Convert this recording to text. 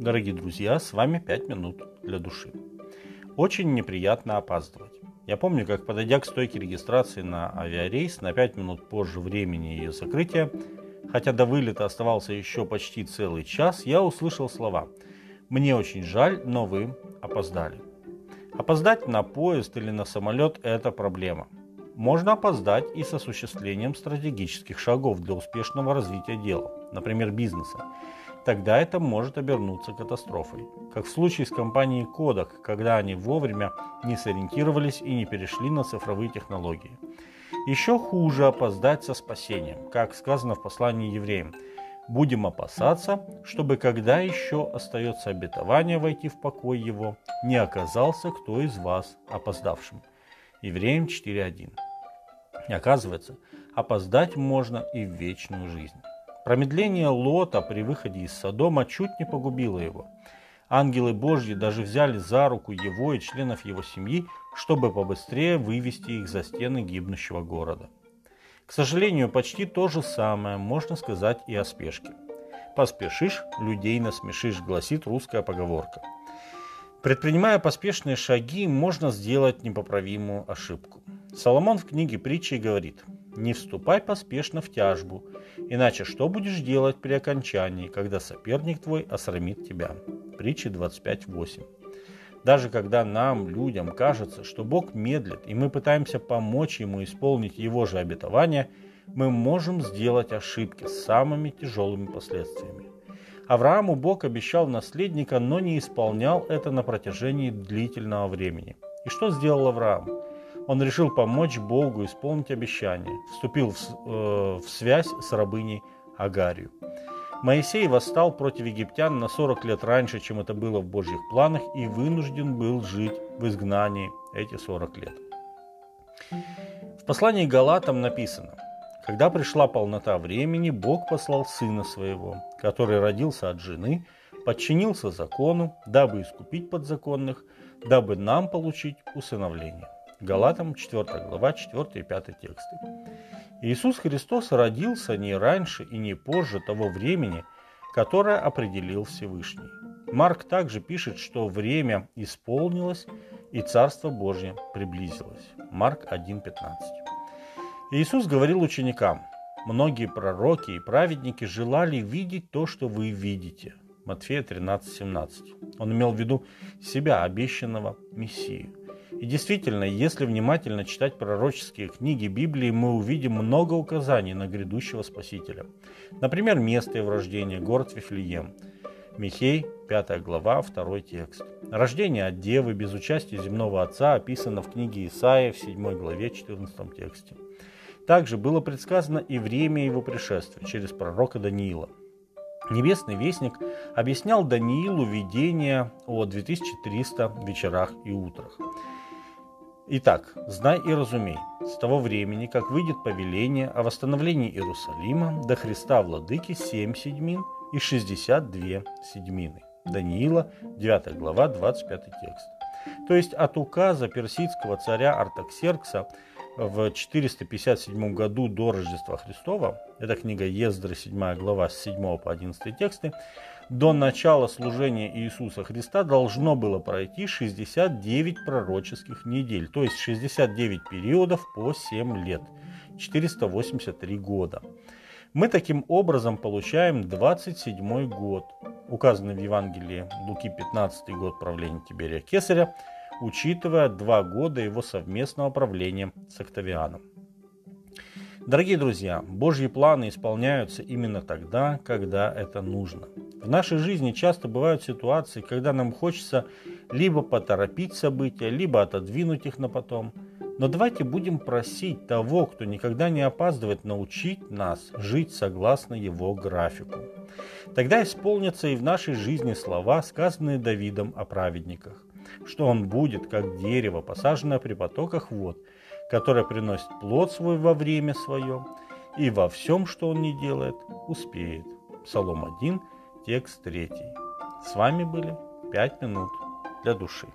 Дорогие друзья, с вами 5 минут для души. Очень неприятно опаздывать. Я помню, как подойдя к стойке регистрации на авиарейс на 5 минут позже времени ее закрытия, хотя до вылета оставался еще почти целый час, я услышал слова «Мне очень жаль, но вы опоздали». Опоздать на поезд или на самолет – это проблема. Можно опоздать и с осуществлением стратегических шагов для успешного развития дела, например, бизнеса тогда это может обернуться катастрофой. Как в случае с компанией Kodak, когда они вовремя не сориентировались и не перешли на цифровые технологии. Еще хуже опоздать со спасением, как сказано в послании евреям. Будем опасаться, чтобы когда еще остается обетование войти в покой его, не оказался кто из вас опоздавшим. Евреям 4.1. Оказывается, опоздать можно и в вечную жизнь. Промедление Лота при выходе из Содома чуть не погубило его. Ангелы Божьи даже взяли за руку его и членов его семьи, чтобы побыстрее вывести их за стены гибнущего города. К сожалению, почти то же самое можно сказать и о спешке. «Поспешишь, людей насмешишь», гласит русская поговорка. Предпринимая поспешные шаги, можно сделать непоправимую ошибку. Соломон в книге притчи говорит – не вступай поспешно в тяжбу, иначе что будешь делать при окончании, когда соперник твой осрамит тебя? Притча 25.8. Даже когда нам, людям, кажется, что Бог медлит, и мы пытаемся помочь Ему исполнить Его же обетование, мы можем сделать ошибки с самыми тяжелыми последствиями. Аврааму Бог обещал наследника, но не исполнял это на протяжении длительного времени. И что сделал Авраам? Он решил помочь Богу исполнить обещание, вступил в, э, в связь с рабыней Агарию. Моисей восстал против египтян на 40 лет раньше, чем это было в Божьих планах, и вынужден был жить в изгнании эти 40 лет. В послании Галатам написано, «Когда пришла полнота времени, Бог послал Сына Своего, который родился от жены, подчинился закону, дабы искупить подзаконных, дабы нам получить усыновление». Галатам 4 глава 4 и 5 тексты. Иисус Христос родился не раньше и не позже того времени, которое определил Всевышний. Марк также пишет, что время исполнилось и Царство Божье приблизилось. Марк 1.15. Иисус говорил ученикам, многие пророки и праведники желали видеть то, что вы видите. Матфея 13.17. Он имел в виду себя, обещанного Мессию. И действительно, если внимательно читать пророческие книги Библии, мы увидим много указаний на грядущего Спасителя. Например, место его рождения, город Вифлеем. Михей, 5 глава, 2 текст. Рождение от девы без участия земного отца описано в книге Исаия в 7 главе, 14 тексте. Также было предсказано и время его пришествия через пророка Даниила. Небесный вестник объяснял Даниилу видение о 2300 вечерах и утрах. Итак, знай и разумей, с того времени, как выйдет повеление о восстановлении Иерусалима до Христа Владыки 7 седьмин и 62 седьмины. Даниила, 9 глава, 25 текст. То есть от указа персидского царя Артаксеркса в 457 году до Рождества Христова, это книга Ездры, 7 глава, с 7 по 11 тексты, до начала служения Иисуса Христа должно было пройти 69 пророческих недель, то есть 69 периодов по 7 лет, 483 года. Мы таким образом получаем 27 год, указанный в Евангелии Луки 15 год правления Тиберия Кесаря, учитывая два года его совместного правления с Октавианом. Дорогие друзья, Божьи планы исполняются именно тогда, когда это нужно. В нашей жизни часто бывают ситуации, когда нам хочется либо поторопить события, либо отодвинуть их на потом. Но давайте будем просить того, кто никогда не опаздывает, научить нас жить согласно его графику. Тогда исполнятся и в нашей жизни слова, сказанные Давидом о праведниках, что он будет, как дерево, посаженное при потоках вод, которое приносит плод свой во время свое, и во всем, что он не делает, успеет. Псалом 1, текст 3. С вами были 5 минут для души.